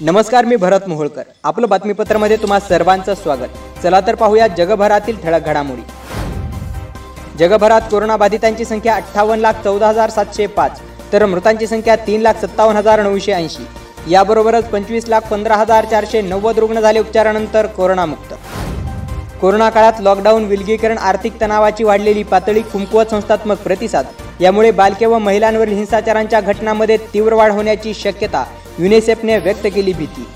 नमस्कार मी भरत मोहोळकर. आपलं बातमीपत्रामध्ये तुम्हा सर्वांचं स्वागत. चला तर पाहूया जगभरातील ठळक घडामोडी. जगभरात कोरोनाबाधितांची संख्या अठ्ठावन्न लाख चौदा हजार सातशे पाच तर मृतांची संख्या तीन लाख सत्तावन्न हजार नऊशे ऐंशी. याबरोबरच पंचवीस लाख पंधरा हजार चारशे नव्वद रुग्ण झाले उपचारानंतर कोरोनामुक्त. कोरोना काळात लॉकडाऊन विलगीकरण आर्थिक तणावाची वाढलेली पातळी कुंकवत संस्थात्मक प्रतिसाद. यामुळे बालके व महिलांवरील हिंसाचारांच्या घटनांमध्ये तीव्र वाढ होण्याची शक्यता युनिसेफने व्यक्त केली भीती.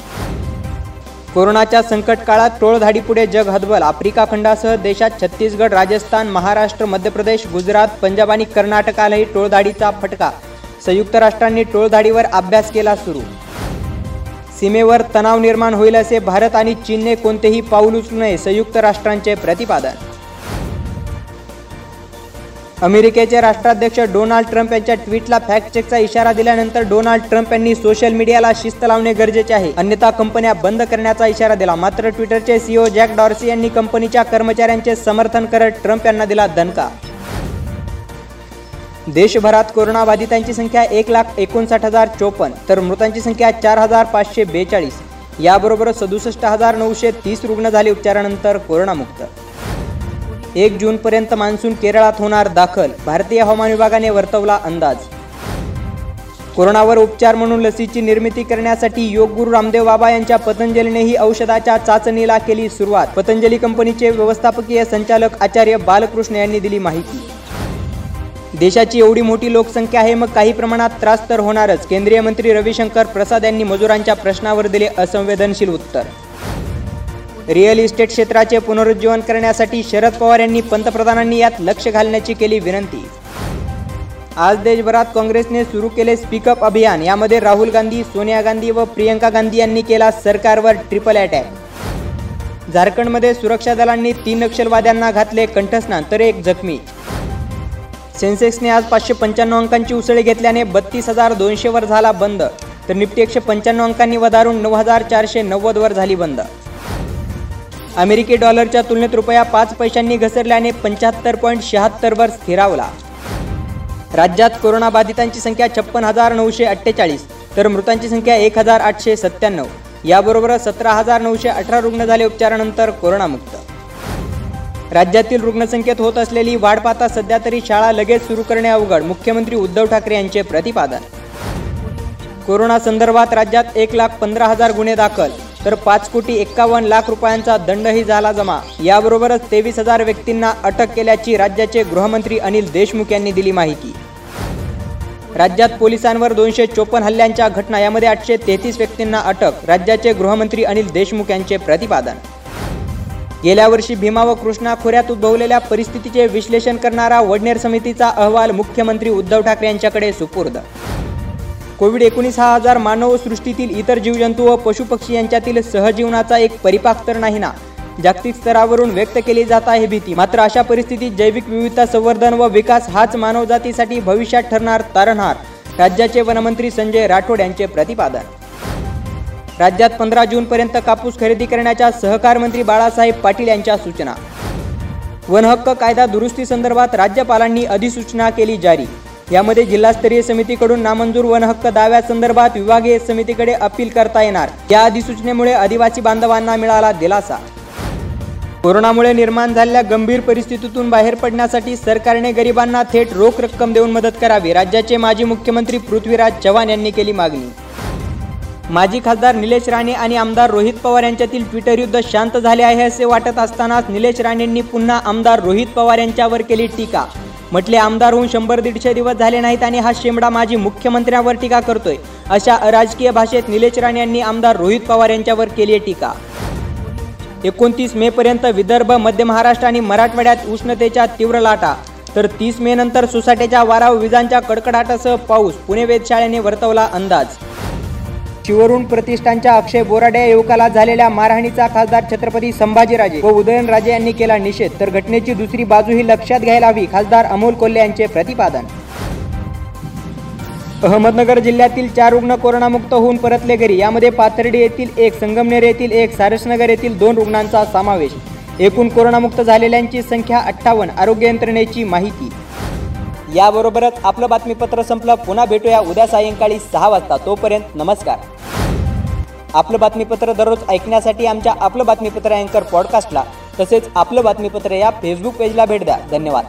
कोरोनाच्या संकट काळात टोळधाडीपुढे जग हतबल आफ्रिका खंडासह देशात छत्तीसगड राजस्थान महाराष्ट्र मध्य प्रदेश गुजरात पंजाब आणि कर्नाटकालाही टोळधाडीचा फटका. संयुक्त राष्ट्रांनी टोळधाडीवर अभ्यास केला सुरू. सीमेवर तणाव निर्माण होईल असे भारत आणि चीनने कोणतेही पाऊल उचलू नये संयुक्त राष्ट्रांचे प्रतिपादन अमेरिकेचे राष्ट्राध्यक्ष डोनाल्ड ट्रम्प यांच्या ट्विटला फॅक्ट चेकचा इशारा दिल्यानंतर डोनाल्ड ट्रम्प यांनी सोशल मीडियाला शिस्त लावणे गरजेचे आहे. अन्यथा कंपन्या बंद करण्याचा इशारा दिला. मात्र ट्विटरचे सीईओ जॅक डॉर्सी यांनी कंपनीच्या कर्मचाऱ्यांचे समर्थन करत ट्रम्प यांना दिला दणका. देशभरात कोरोनाबाधितांची संख्या एक लाख एकोणसाठ हजार चोपन्न तर मृतांची संख्या चार हजार पाचशे बेचाळीस. याबरोबर सदुसष्ट हजार नऊशे तीस रुग्ण झाले उपचारानंतर कोरोनामुक्त. एक जूनपर्यंत मान्सून केरळात होणार दाखल. भारतीय हवामान विभागाने वर्तवला अंदाज. कोरोनावर उपचार म्हणून लसीची निर्मिती करण्यासाठी योग गुरु रामदेव बाबा यांच्या पतंजलीनेही औषधाच्या चाचणीला केली सुरुवात. पतंजली कंपनीचे व्यवस्थापकीय संचालक आचार्य बालकृष्ण यांनी दिली माहिती. देशाची एवढी मोठी लोकसंख्या आहे मग काही प्रमाणात त्रास तर होणारच केंद्रीय मंत्री रविशंकर प्रसाद यांनी मजुरांच्या प्रश्नावर दिले असंवेदनशील उत्तर. रिअल इस्टेट क्षेत्राचे पुनरुज्जीवन करण्यासाठी शरद पवार यांनी पंतप्रधानांनी यात लक्ष घालण्याची केली विनंती. आज देशभरात काँग्रेसने सुरू केले स्पीकअप अभियान. यामध्ये राहुल गांधी सोनिया गांधी व प्रियंका गांधी यांनी केला सरकारवर ट्रिपल अटॅक झारखंडमध्ये सुरक्षा दलांनी तीन नक्षलवाद्यांना घातले कंठस्नान तर एक जखमी. सेन्सेक्सने आज पाचशे पंच्याण्णव अंकांची उसळी घेतल्याने बत्तीस हजार दोनशेवर झाला बंद तर निफ्टी एकशे पंच्याण्णव अंकांनी वधारून नऊ हजार चारशे नव्वदवर झाली बंद. अमेरिकी डॉलरच्या तुलनेत रुपया पाच पैशांनी घसरल्याने पंच्याहत्तर पॉईंट शहात्तरवर स्थिरावला. राज्यात कोरोनाबाधितांची संख्या छप्पन हजार नऊशे अठ्ठेचाळीस तर मृतांची संख्या एक हजार आठशे सत्त्याण्णव. याबरोबरच सतरा हजार नऊशे अठरा रुग्ण झाले उपचारानंतर कोरोनामुक्त. राज्यातील रुग्णसंख्येत होत असलेली वाढ पाहता सध्या तरी शाळा लगेच सुरू करणे अवघड मुख्यमंत्री उद्धव ठाकरे यांचे प्रतिपादन. कोरोना संदर्भात राज्यात एक लाख पंधरा हजार गुन्हे दाखल. तर पाच कोटी एक्कावन्न लाख रुपयांचा दंडही झाला जमा. याबरोबरच तेवीस हजार व्यक्तींना अटक केल्याची राज्याचे गृहमंत्री अनिल देशमुख यांनी दिली माहिती. राज्यात पोलिसांवर दोनशे चोपन्न हल्ल्यांच्या घटना यामध्ये आठशे तेहतीस व्यक्तींना अटक राज्याचे गृहमंत्री अनिल देशमुख यांचे प्रतिपादन. गेल्या वर्षी भीमा व कृष्णा खोऱ्यात उद्भवलेल्या परिस्थितीचे विश्लेषण करणारा वडनेर समितीचा अहवाल मुख्यमंत्री उद्धव ठाकरे यांच्याकडे सुपूर्द कोविड एकोणीस हा आजार मानव सृष्टीतील इतर जीवजंतू व पशुपक्षी यांच्यातील सहजीवनाचा एक परिपाक तर नाही ना? जागतिक स्तरावरून व्यक्त केली जात आहे भीती. मात्र अशा परिस्थितीत जैविक विविधता संवर्धन व विकास हाच मानवजातीसाठी भविष्यात ठरणार तारणहार राज्याचे वनमंत्री संजय राठोड यांचे प्रतिपादन. राज्यात पंधरा जूनपर्यंत कापूस खरेदी करण्याच्या सहकार मंत्री बाळासाहेब पाटील यांच्या सूचना. वनहक्क कायदा दुरुस्ती संदर्भात राज्यपालांनी अधिसूचना केली जारी. यामध्ये जिल्हास्तरीय समितीकडून नामंजूर वनहक्क दाव्यासंदर्भात विभागीय समितीकडे अपील करता येणार. या अधिसूचनेमुळे आदिवासी बांधवांना मिळाला दिलासा. कोरोनामुळे निर्माण झालेल्या गंभीर परिस्थितीतून बाहेर पडण्यासाठी सरकारने गरिबांना थेट रोख रक्कम देऊन मदत करावी राज्याचे माजी मुख्यमंत्री पृथ्वीराज चव्हाण यांनी केली मागणी. माजी खासदार निलेश राणे आणि आमदार रोहित पवार यांच्यातील ट्विटर युद्ध शांत झाले आहे असे वाटत असतानाच निलेश राणेंनी पुन्हा आमदार रोहित पवार यांच्यावर केली टीका. म्हटले आमदार होऊन शंभर दीडशे दिवस झाले नाहीत आणि हा शेमडा माजी मुख्यमंत्र्यांवर टीका करतोय. अशा अराजकीय भाषेत निलेश राणे यांनी आमदार रोहित पवार यांच्यावर केली आहे टीका. एकोणतीस मे पर्यंत विदर्भ मध्य महाराष्ट्र आणि मराठवाड्यात उष्णतेच्या तीव्र लाटा. तर तीस मे नंतर सोसाट्याच्या वारा विजांच्या कडकडाटासह पाऊस. पुणे वेधशाळेने वर्तवला अंदाज. शिवरुण प्रतिष्ठानच्या अक्षय बोराडे युवकाला झालेल्या मारहाणीचा खासदार छत्रपती संभाजीराजे व उदयनराजे यांनी केला निषेध. तर घटनेची दुसरी बाजूही लक्षात घ्यायला हवी खासदार अमोल कोल्हे यांचे प्रतिपादन. अहमदनगर जिल्ह्यातील चार रुग्ण कोरोनामुक्त होऊन परतले घरी. यामध्ये पाथर्डी येथील एक संगमनेर येथील एक सारसनगर येथील दोन रुग्णांचा समावेश. एकूण कोरोनामुक्त झालेल्यांची संख्या अठ्ठावन्न. आरोग्य यंत्रणेची माहिती. याबरोबरच आपलं बातमीपत्र संपलं. पुन्हा भेटूया उद्या सायंकाळी सहा वाजता. तोपर्यंत नमस्कार. आपलं बातमीपत्र दररोज ऐकण्यासाठी आमच्या आपलं बातमीपत्र अँकर पॉडकास्टला तसेच आपलं बातमीपत्र या फेसबुक पेजला भेट द्या. धन्यवाद.